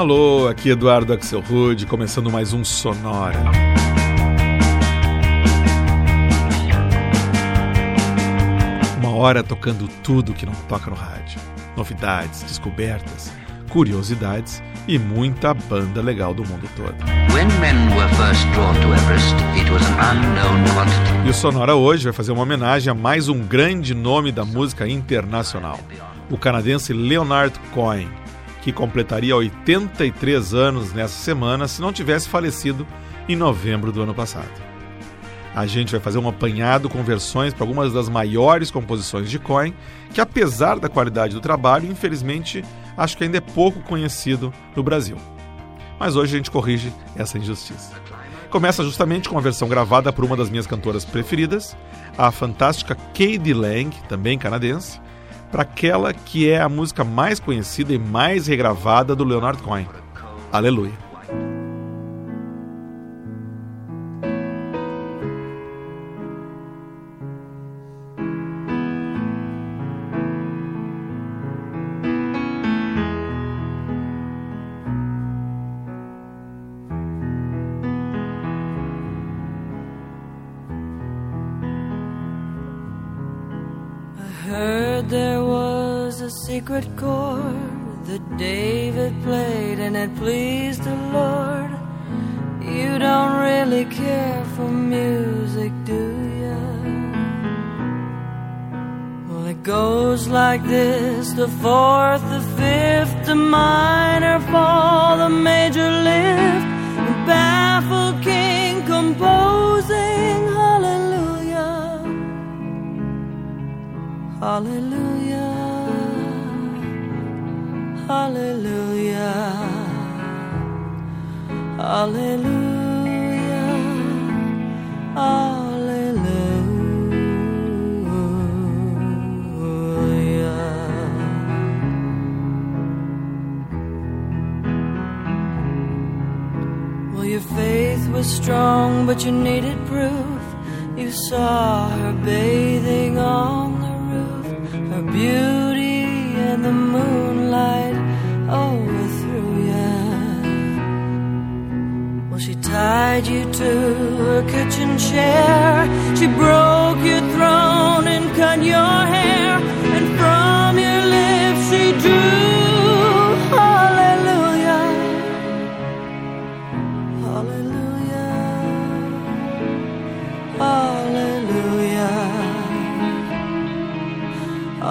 Alô, aqui Eduardo Axel Rude, começando mais um Sonora. Uma hora tocando tudo que não toca no rádio. Novidades, descobertas, curiosidades e muita banda legal do mundo todo. e o Sonora hoje vai fazer uma homenagem a mais um grande nome da música internacional, o canadense Leonard Cohen, que completaria 83 anos nessa semana se não tivesse falecido em novembro do ano passado. A gente vai fazer um apanhado com versões para algumas das maiores composições de Cohen, que apesar da qualidade do trabalho, infelizmente acho que ainda é pouco conhecido no Brasil. Mas hoje a gente corrige essa injustiça. Começa justamente com a versão gravada por uma das minhas cantoras preferidas, a fantástica Katie Lang, também canadense, para aquela que é a música mais conhecida e mais regravada do Leonard Cohen. Aleluia. Goes like this the fourth, the fifth, the minor fall, the major lift, the baffled king composing hallelujah. Hallelujah. Hallelujah. Hallelujah. Was strong, but you needed proof. You saw her bathing on the roof, her beauty and the moonlight oh, overthrew you. Well, she tied you to her kitchen chair. She broke your throne and cut your hair,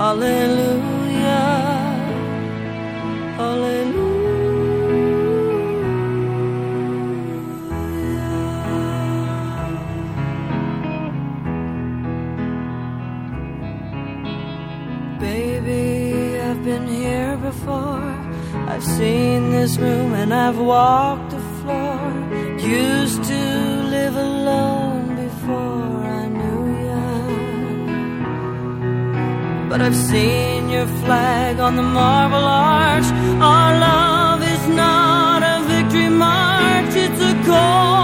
hallelujah. Hallelujah. Baby I've been here before. I've seen this room and I've walked the floor. Used But I've seen your flag on the marble arch. Our love is not a victory march, it's a cold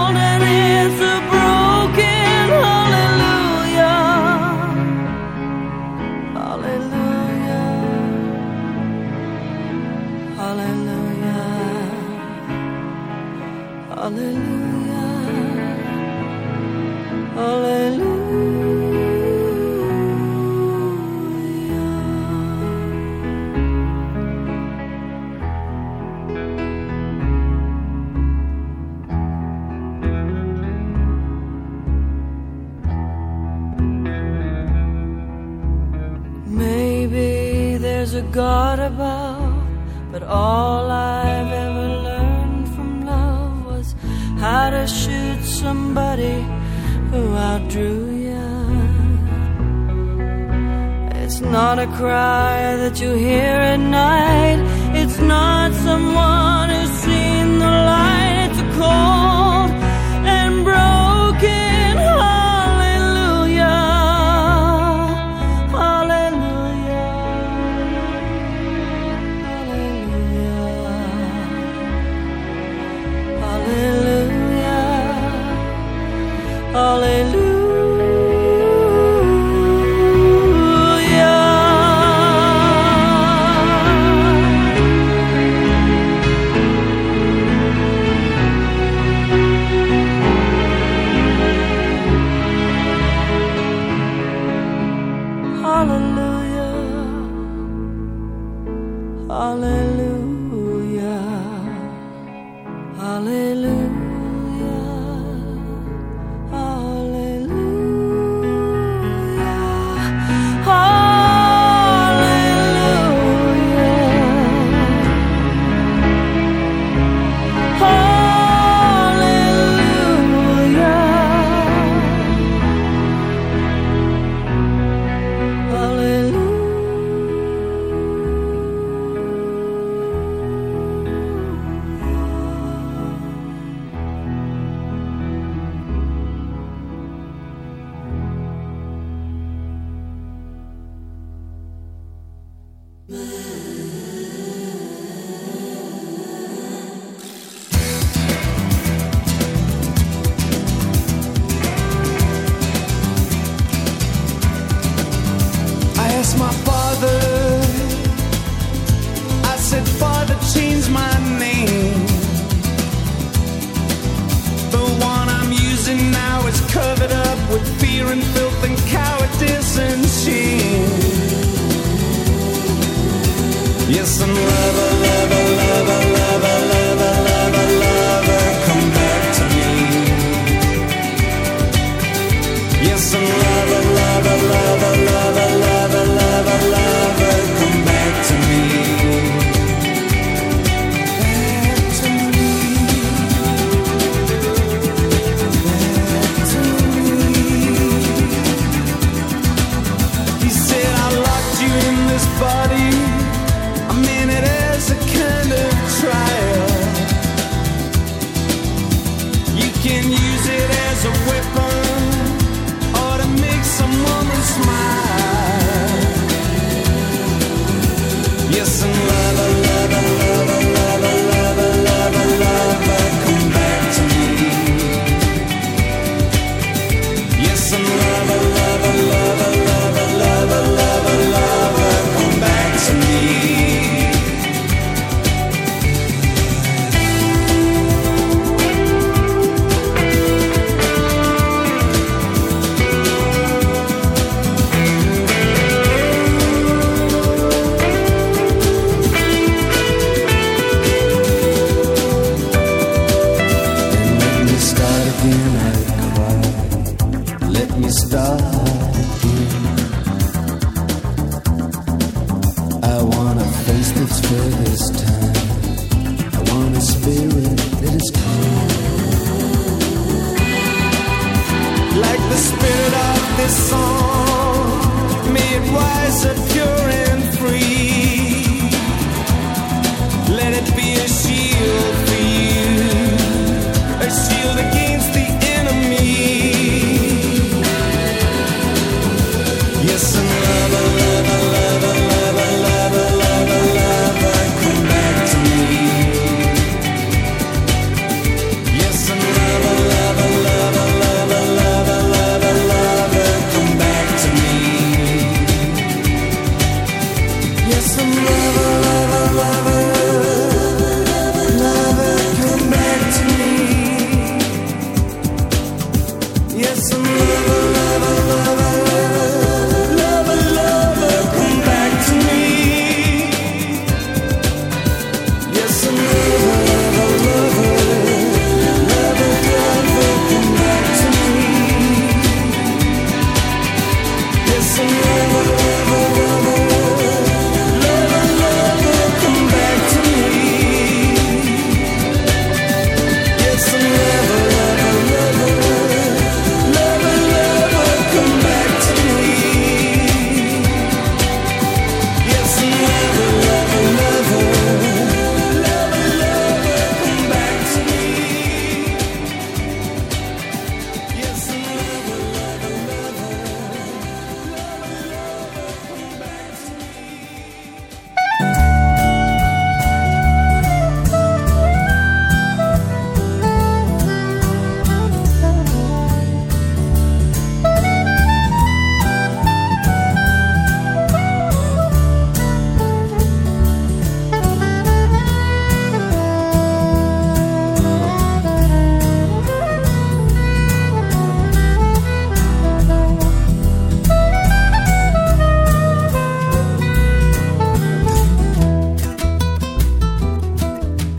not a cry that you hear at night, it's not someone who's seen the light, it's a cold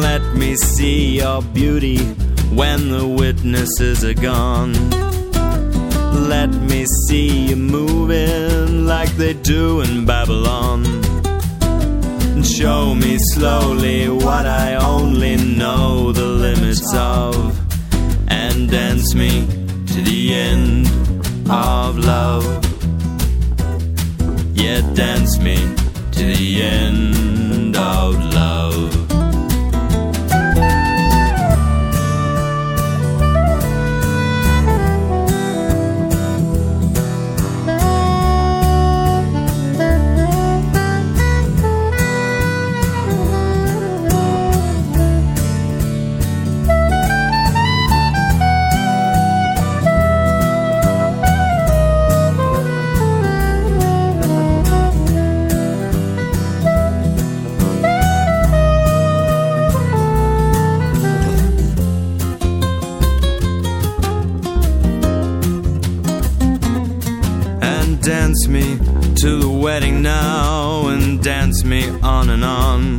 Let me see your beauty when the witnesses are gone. Let me see you moving like they do in Babylon. Show me slowly what I only know the limits of. And dance me to the end of love. Yeah, dance me to the end of love. Dance me to the wedding now and dance me on and on.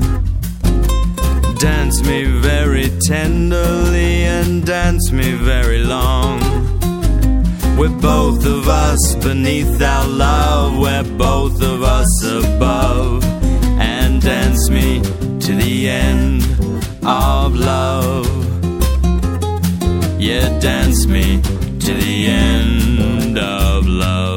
Dance me very tenderly and dance me very long. We're both of us beneath our love, we're both of us above. And dance me to the end of love. Yeah, dance me to the end of love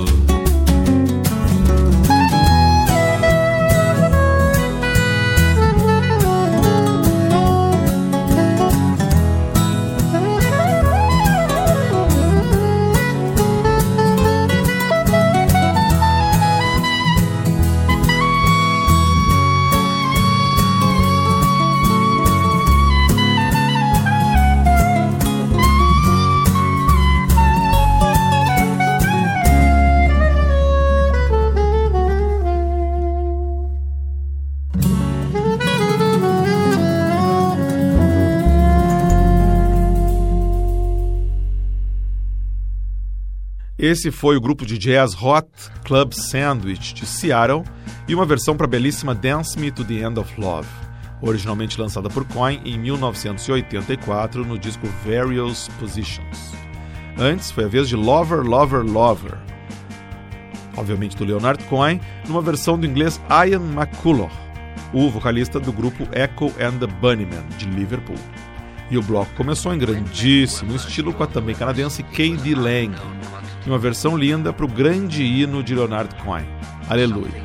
Esse foi o grupo de jazz Hot Club Sandwich de Seattle e uma versão para a belíssima Dance Me to the End of Love, originalmente lançada por Coin em 1984 no disco Various Positions. Antes foi a vez de Lover, Lover, Lover, obviamente do Leonard Cohen, numa versão do inglês Ian McCulloch, o vocalista do grupo Echo and the Bunnymen de Liverpool. E o bloco começou em grandíssimo estilo com a também canadense Katie Lang, e uma versão linda para o grande hino de Leonard Cohen, Aleluia.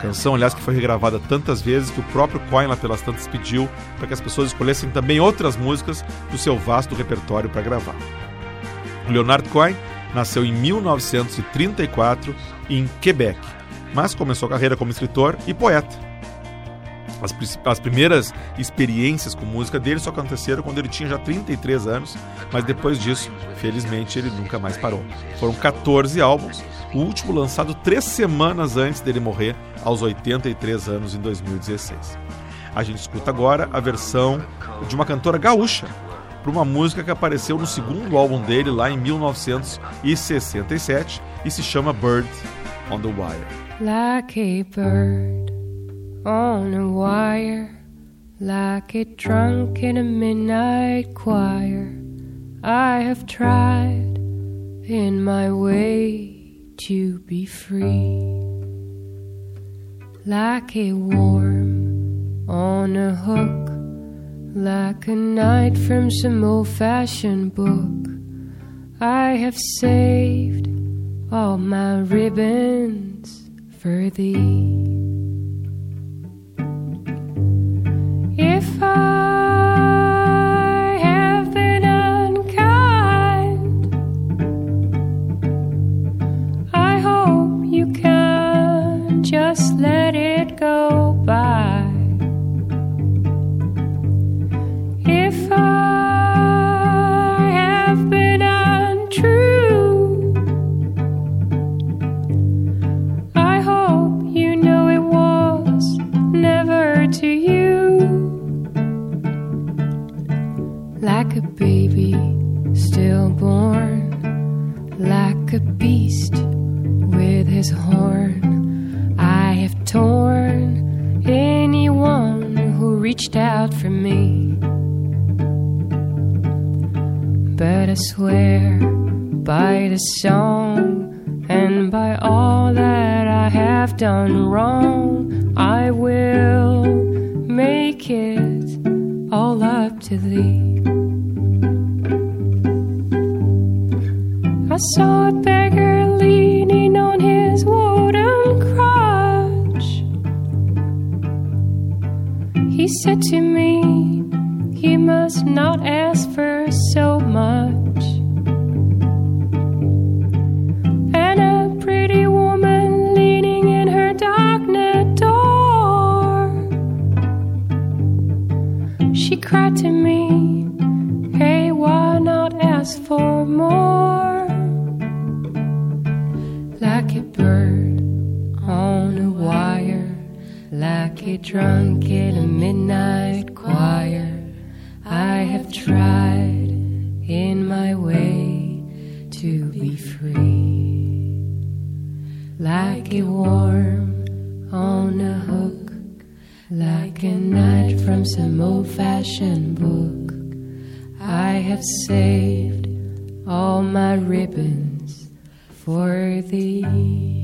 Canção, aliás, que foi regravada tantas vezes que o próprio Cohen lá pelas tantas pediu para que as pessoas escolhessem também outras músicas do seu vasto repertório para gravar. O Leonard Cohen nasceu em 1934 em Quebec, mas começou a carreira como escritor e poeta as, as primeiras experiências com música dele só aconteceram quando ele tinha já 33 anos, mas depois disso, felizmente, ele nunca mais parou. Foram 14 álbuns, o último lançado três semanas antes dele morrer, aos 83 anos, em 2016. A gente escuta agora a versão de uma cantora gaúcha, para uma música que apareceu no segundo álbum dele, lá em 1967, e se chama Bird on the Wire. Like a bird. On a wire like a drunk in a midnight choir. I have tried in my way to be free, like a worm on a hook like a knight from some old fashioned book. I have saved all my ribbons for thee. By ask for more? Like a bird on a wire, like a drunk in a midnight choir. I have tried in my way to be free. Like a worm on a hook, like a knight from some old fashioned book. I have saved all my ribbons for thee.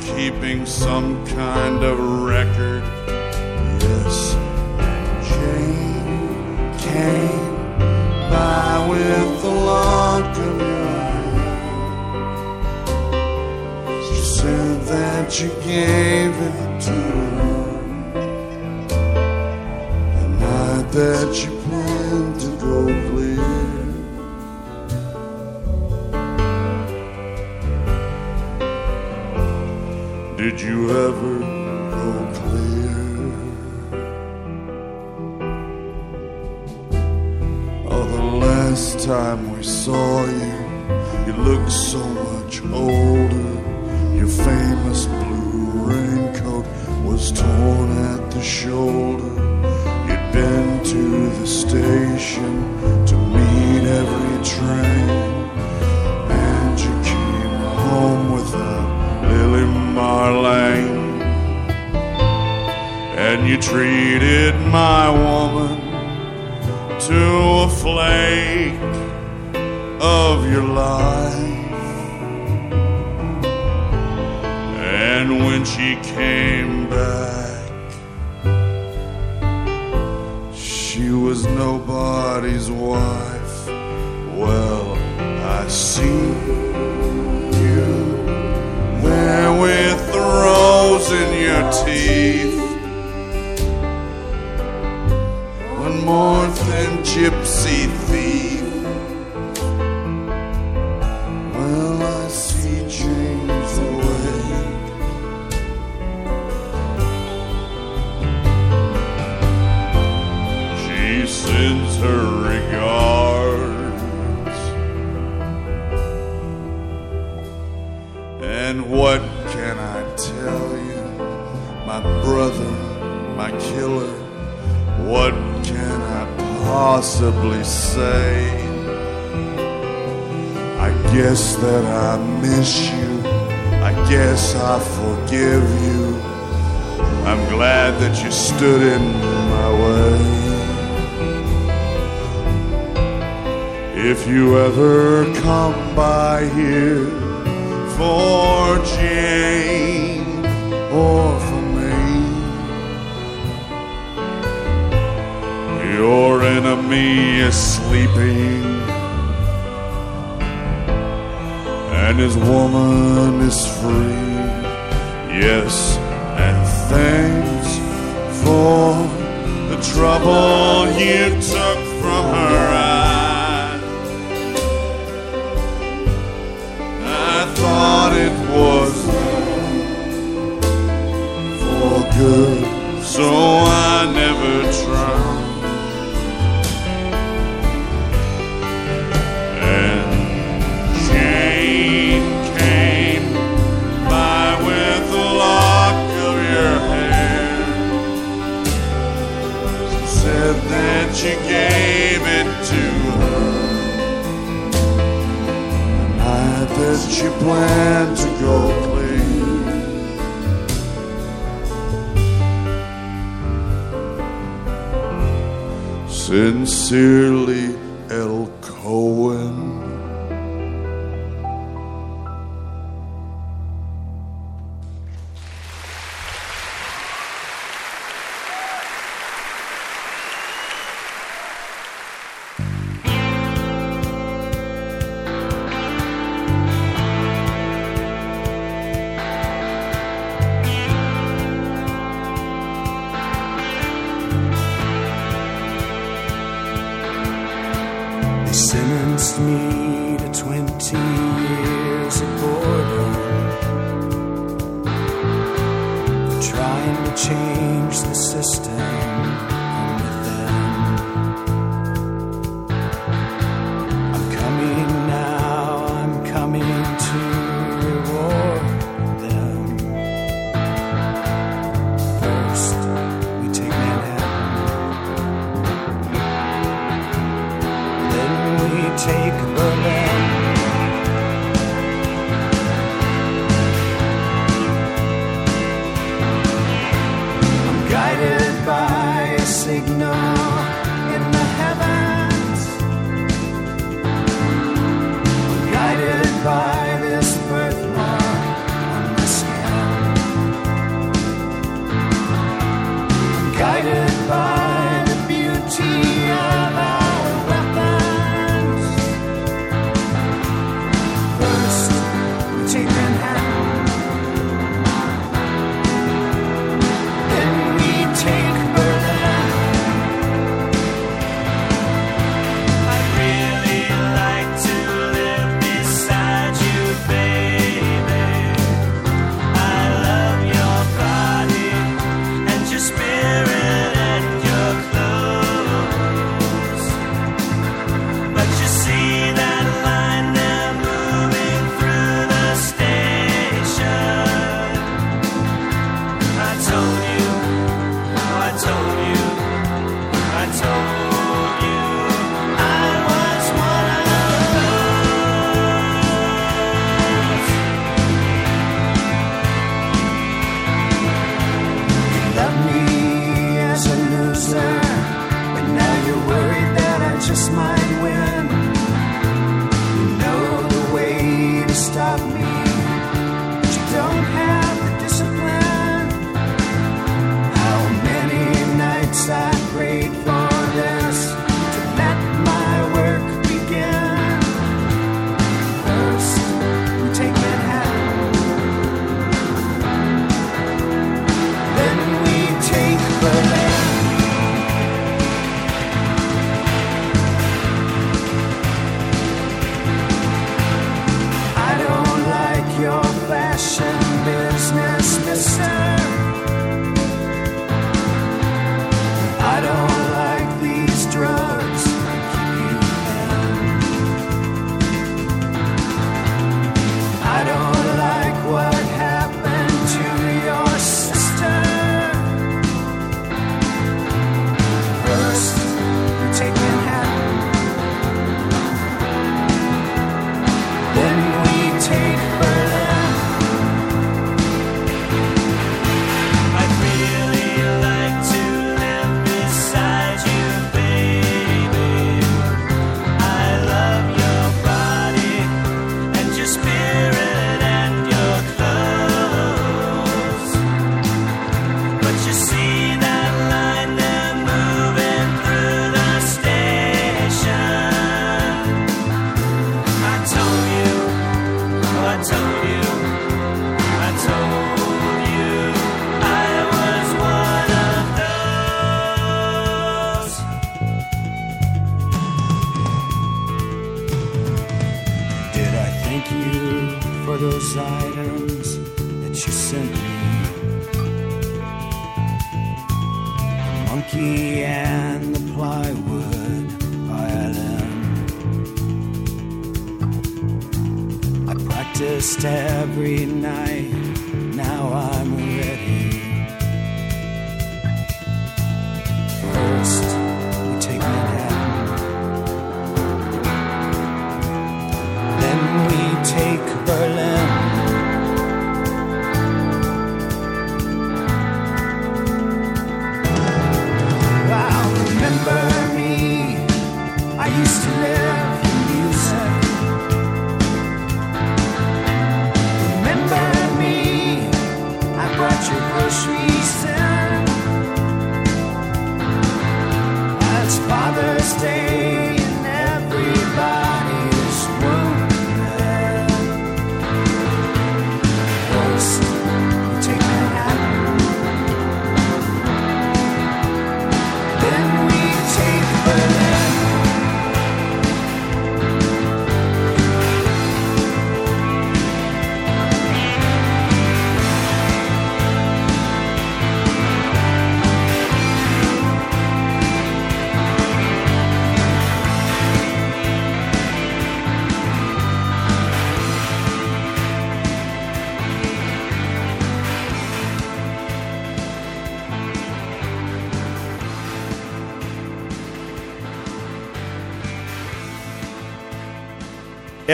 Keeping some kind of record. Yes, Jane came by with the lock of your She said that you gave it to her. The night that you Did you ever go clear? Oh, the last time we saw you, you looked so much older. Your famous blue raincoat was torn at the shoulder. You'd been to the station to meet every train, darling. And you treated my woman to a flake of your life. And when she came back, she was nobody's wife. Well, I see you there with your teeth. One more than gypsy possibly say? I guess that I miss you. I guess I forgive you. I'm glad that you stood in my way. If you ever come by here for Jane or for Your enemy is sleeping, and his woman is free. Yes, and thanks for the trouble you took. she planned to go play. Sincerely,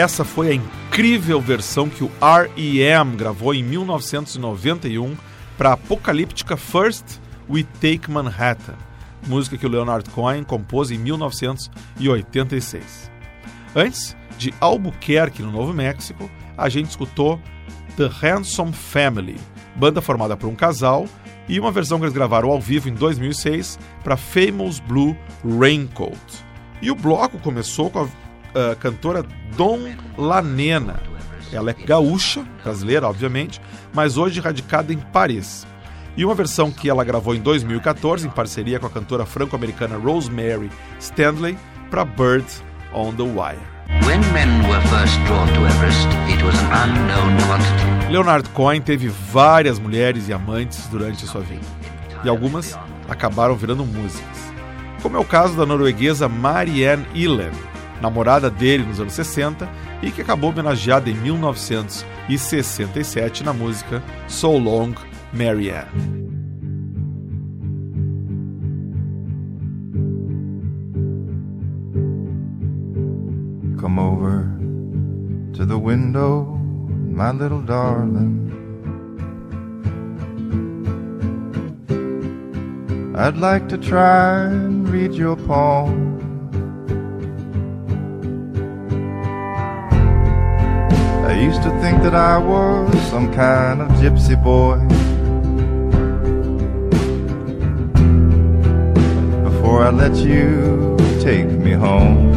Essa foi a incrível versão que o R.E.M. gravou em 1991 para apocalíptica First We Take Manhattan, música que o Leonard Cohen compôs em 1986. Antes, de Albuquerque, no Novo México, a gente escutou The Handsome Family, banda formada por um casal, e uma versão que eles gravaram ao vivo em 2006 para Famous Blue Raincoat. E o bloco começou com a uh, cantora Dom Lanena. Ela é gaúcha, brasileira, obviamente, mas hoje radicada em Paris. E uma versão que ela gravou em 2014, em parceria com a cantora franco-americana Rosemary Stanley, para Bird on the Wire. Everest. Leonard Cohen teve várias mulheres e amantes durante sua vida, e algumas acabaram virando músicas. Como é o caso da norueguesa Marianne Illen, namorada dele nos anos 60 e que acabou homenageada em 1967 na música So Long, Marianne. Come over to the window, my little darling. I'd like to try and read your palm. Used to think that I was some kind of gypsy boy. Before I let you take me home.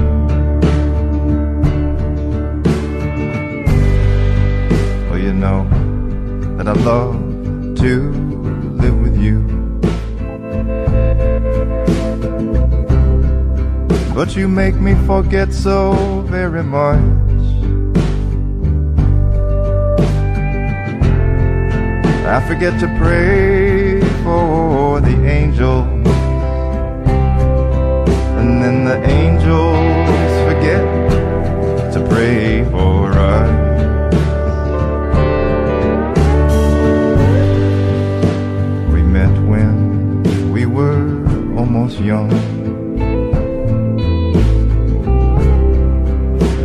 Well, you know that I love to live with you. But you make me forget so very much. I forget to pray for the angels. And then the angels forget to pray for us. We met when we were almost young.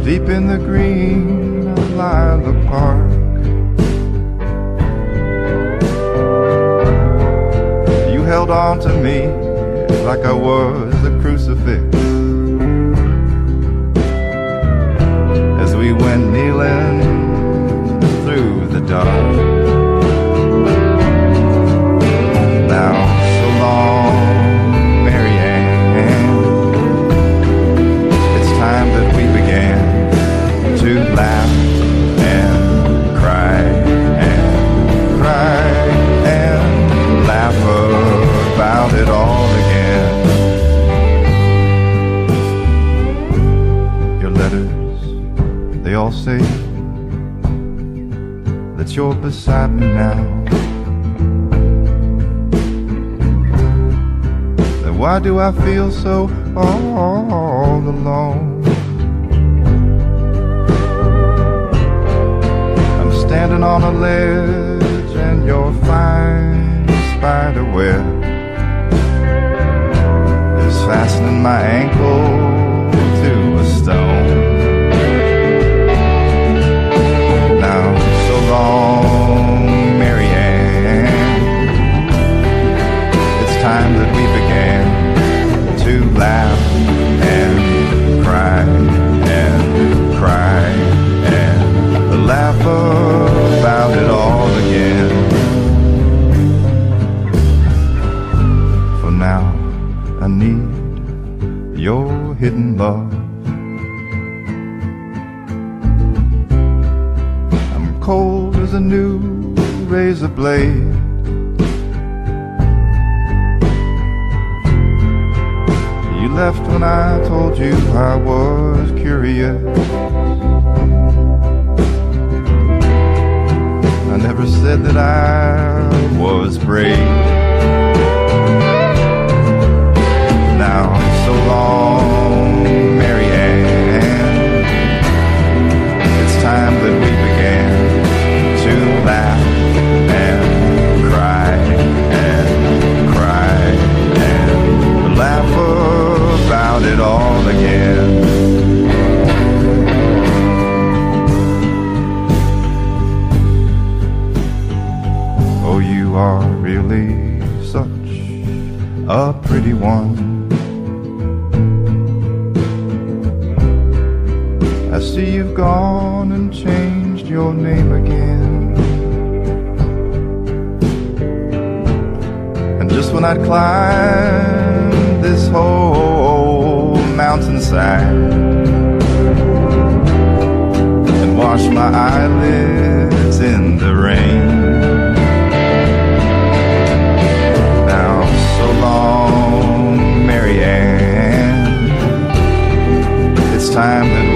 Deep in the green of Lilac Park. Held on to me like I was a crucifix. As we went kneeling through the dark. Now, so long, Marianne. It's time that we began to laugh and cry and cry and laugh about it all again. Your letters, they all say that you're beside me now. Then why do I feel so all alone? I'm standing on a ledge and you're fine spider web. than my ankle. blade. You left when I told you I was curious. I never said that I was brave. Now, so long. your name again. And just when I'd climbed this whole mountainside and washed my eyelids in the rain. Now, so long, Marianne, it's time that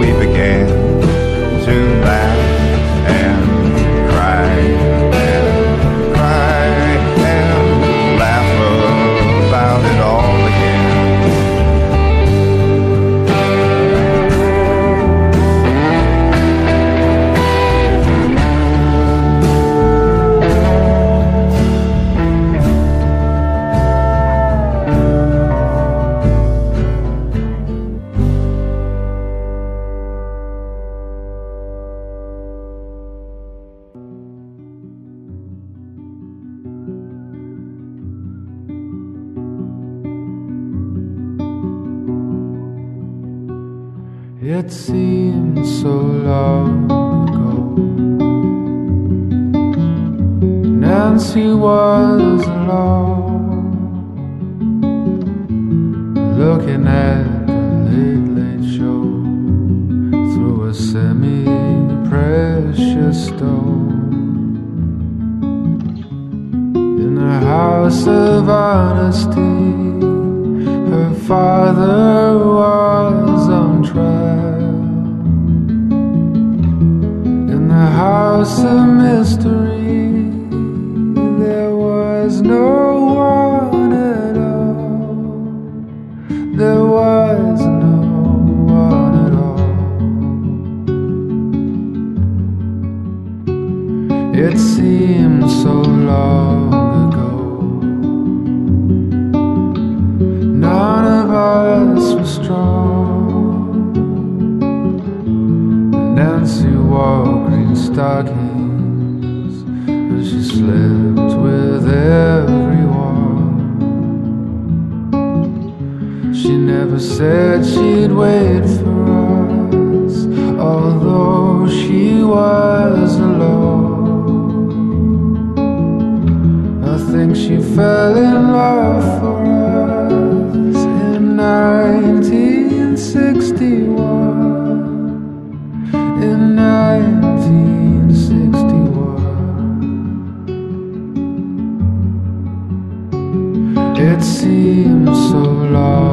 stockings, but she slept with everyone. She never said she'd wait for us, although she was alone. I think she fell in love for us in 19. so long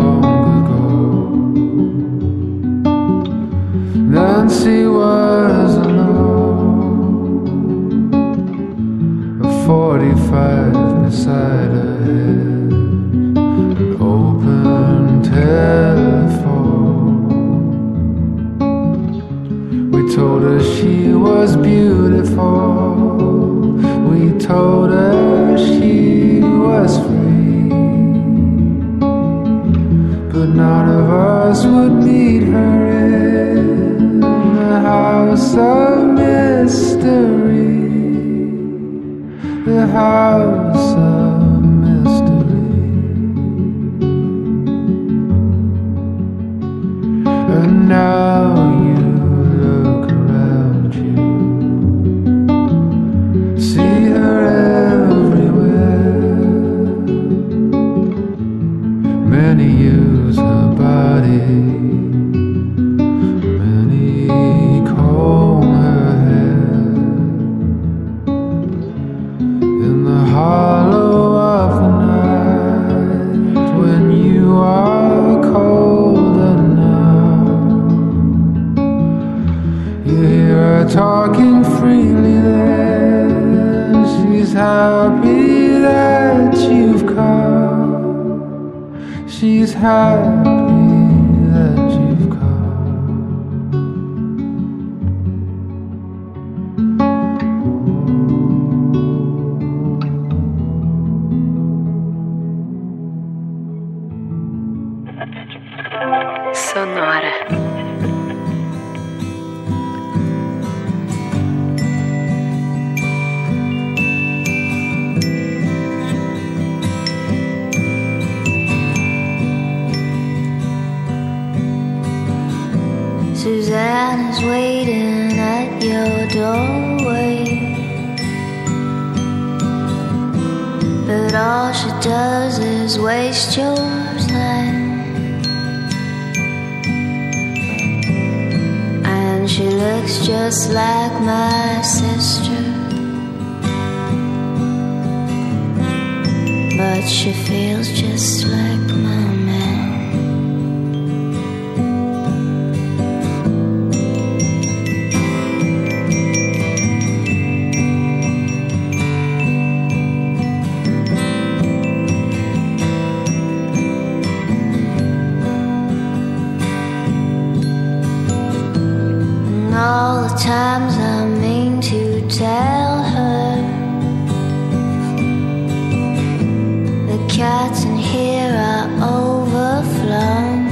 All the times I mean to tell her. The cats in here are overflown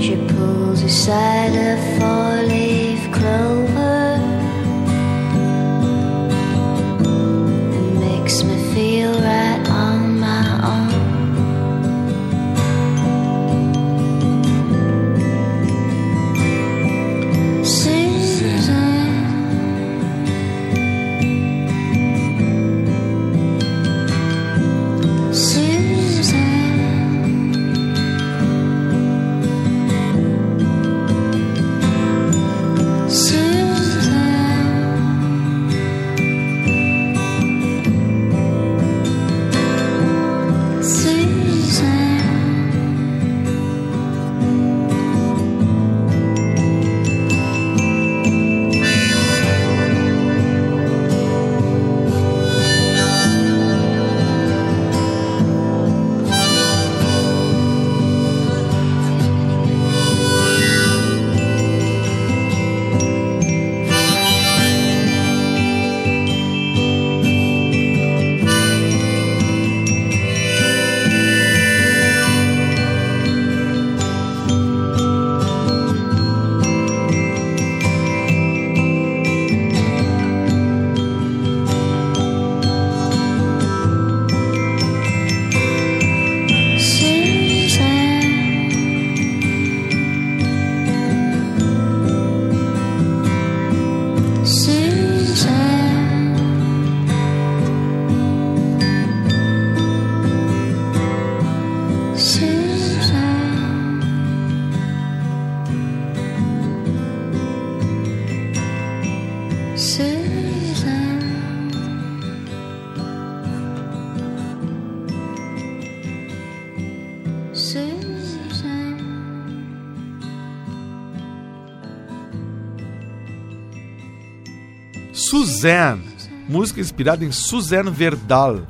She pulls aside four-leaf Suzanne, música inspirada em Suzanne Verdal,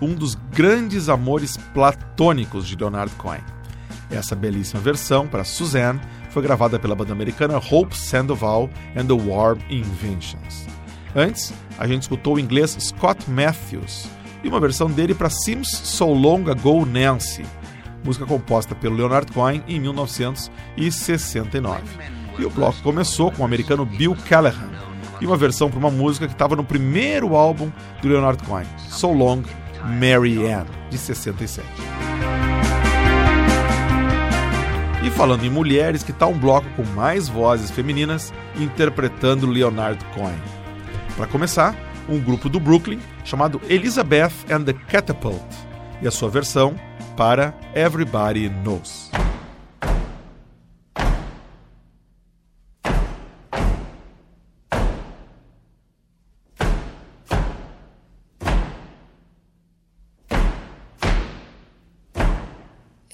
um dos grandes amores platônicos de Leonard Cohen. Essa belíssima versão para Suzanne foi gravada pela banda americana Hope Sandoval and the Warm Inventions. Antes, a gente escutou o inglês Scott Matthews e uma versão dele para Seems So Long Ago Nancy, música composta pelo Leonard Cohen em 1969. E o bloco começou com o americano Bill Callahan e uma versão para uma música que estava no primeiro álbum do Leonard Cohen, So Long, Mary Ann, de 67. E falando em mulheres, que tal um bloco com mais vozes femininas interpretando Leonard Cohen? Para começar, um grupo do Brooklyn chamado Elizabeth and the Catapult, e a sua versão para Everybody Knows.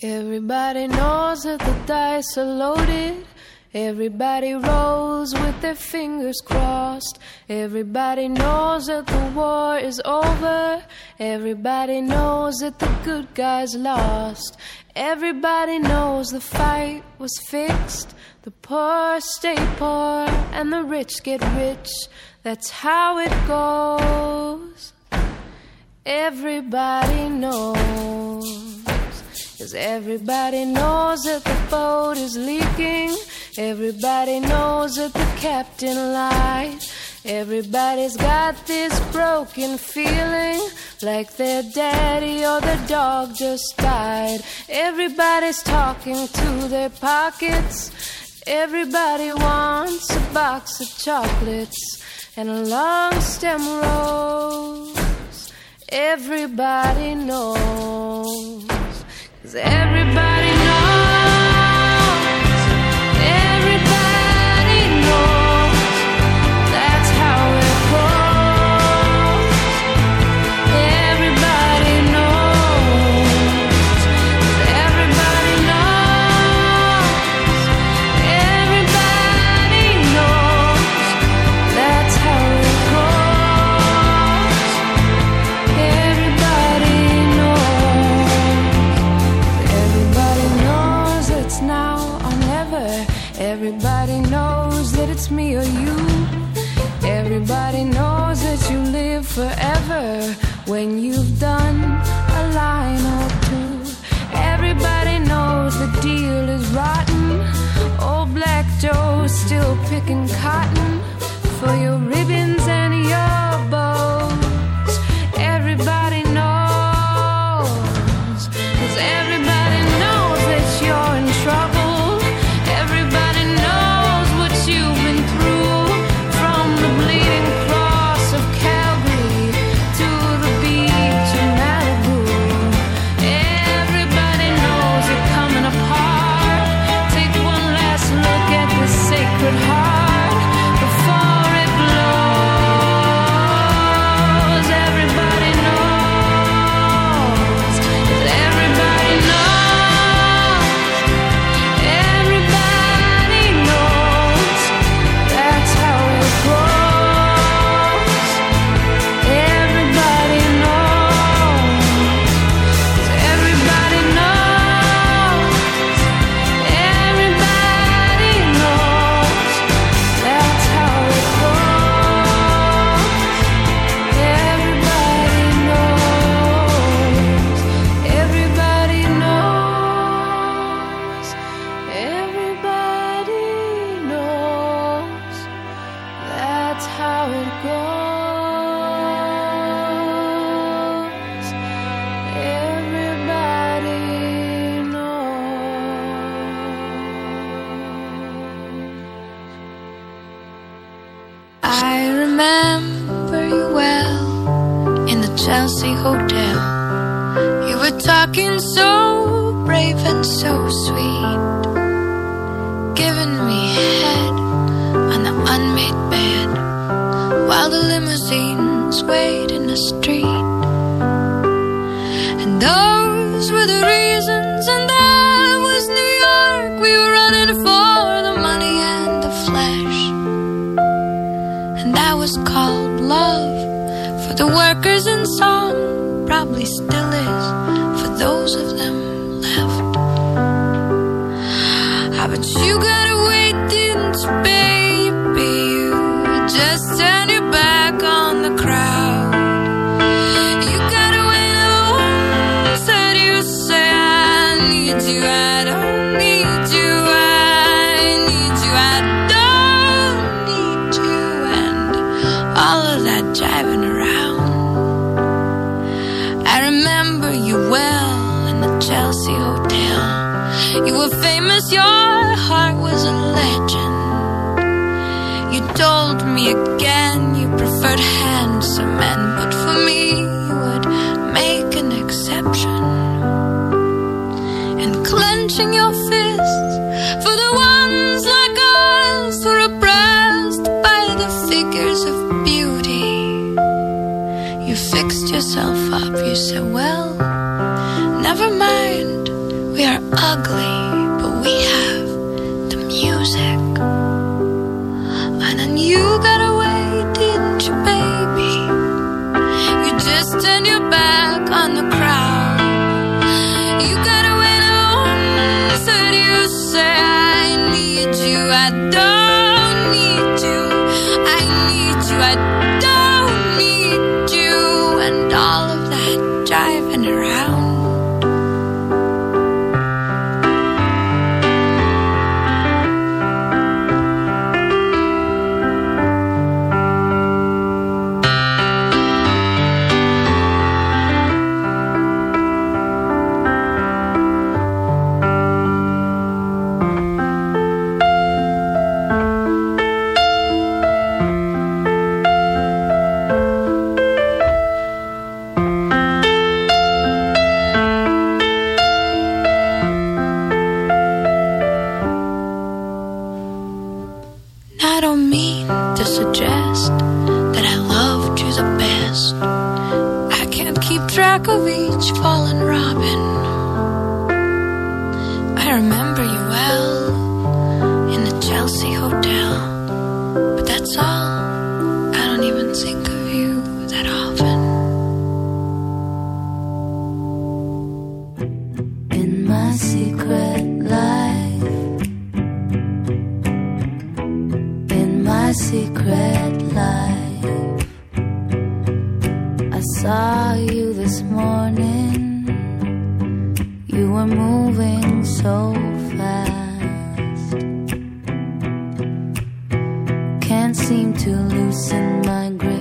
Everybody knows that the dice are loaded. Everybody rolls with their fingers crossed. Everybody knows that the war is over. Everybody knows that the good guys lost. Everybody knows the fight was fixed. The poor stay poor and the rich get rich. That's how it goes. Everybody knows. Cause everybody knows that the boat is leaking. Everybody knows that the captain lied. Everybody's got this broken feeling like their daddy or their dog just died. Everybody's talking to their pockets. Everybody wants a box of chocolates and a long stem rose. Everybody knows. Everybody cotton for your ribbons Chelsea Hotel. You were talking so brave and so sweet, giving me head on the unmade bed while the limousines wait in the street. For the workers in song, probably still is for those of them left. Ah, but you gotta wait, didn't you, baby? You just your heart was a legend. You told me again you preferred handsome men, but for me, you would make an exception. And clenching your fists for the ones like us who are oppressed by the figures of beauty, you fixed yourself up. You said, Well, never mind, we are ugly. seem to loosen my grip.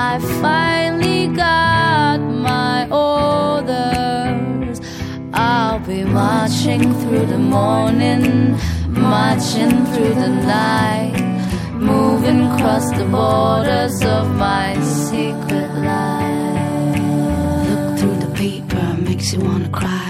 I finally got my orders. I'll be marching through the morning, marching through the night, moving across the borders of my secret life. Look through the paper, makes you wanna cry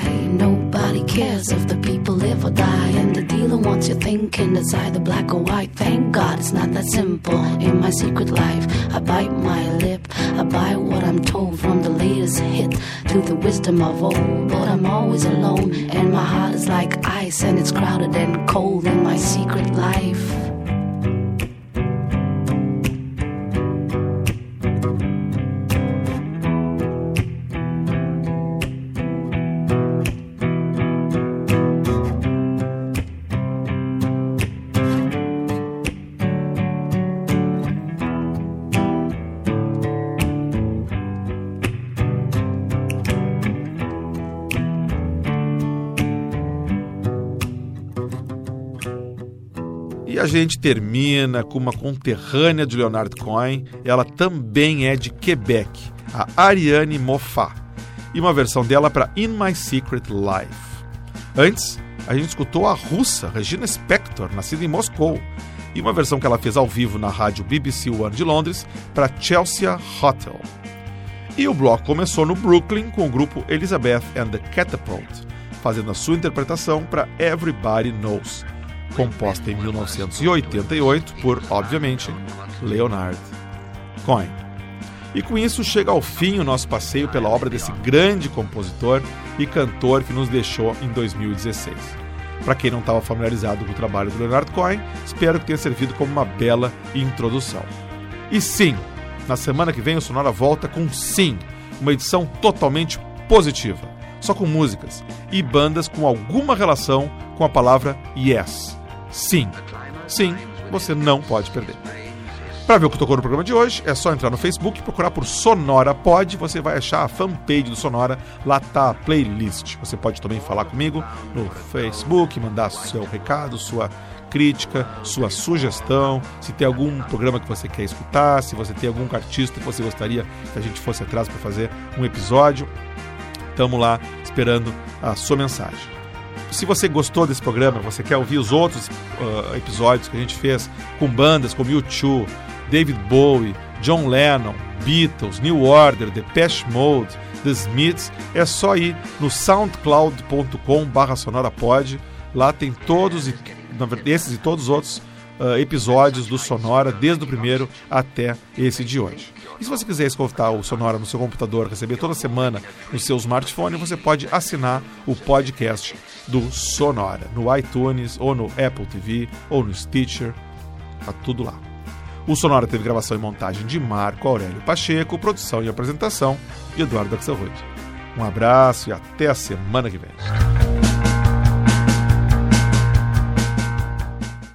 cares if the people live or die? And the dealer wants you thinking it's either black or white. Thank God it's not that simple. In my secret life, I bite my lip. I buy what I'm told from the latest hit to the wisdom of old. But I'm always alone, and my heart is like ice, and it's crowded and cold in my secret life. gente termina com uma conterrânea de Leonard Cohen, ela também é de Quebec, a Ariane Moffat, e uma versão dela para In My Secret Life. Antes, a gente escutou a russa Regina Spector, nascida em Moscou, e uma versão que ela fez ao vivo na rádio BBC One de Londres para Chelsea Hotel. E o bloco começou no Brooklyn com o grupo Elizabeth and the Catapult, fazendo a sua interpretação para Everybody Knows composta em 1988 por, obviamente, Leonard Cohen. E com isso chega ao fim o nosso passeio pela obra desse grande compositor e cantor que nos deixou em 2016. Para quem não estava familiarizado com o trabalho do Leonard Cohen, espero que tenha servido como uma bela introdução. E sim, na semana que vem o Sonora volta com sim, uma edição totalmente positiva, só com músicas e bandas com alguma relação com a palavra yes. Sim, sim, você não pode perder. Para ver o que tocou no programa de hoje, é só entrar no Facebook e procurar por Sonora Pod. Você vai achar a fanpage do Sonora, lá tá a playlist. Você pode também falar comigo no Facebook, mandar seu recado, sua crítica, sua sugestão, se tem algum programa que você quer escutar, se você tem algum artista que você gostaria que a gente fosse atrás para fazer um episódio. Estamos lá esperando a sua mensagem. Se você gostou desse programa, você quer ouvir os outros uh, episódios que a gente fez com bandas como YouTube, David Bowie, John Lennon, Beatles, New Order, The Depeche Mode, The Smiths, é só ir no soundcloud.com sonorapod. Lá tem todos esses e todos os outros uh, episódios do Sonora, desde o primeiro até esse de hoje. E se você quiser escutar o Sonora no seu computador, receber toda semana no seu smartphone, você pode assinar o podcast do Sonora no iTunes, ou no Apple TV, ou no Stitcher. Tá tudo lá. O Sonora teve gravação e montagem de Marco Aurélio Pacheco, produção e apresentação de Eduardo Axelrod. Um abraço e até a semana que vem.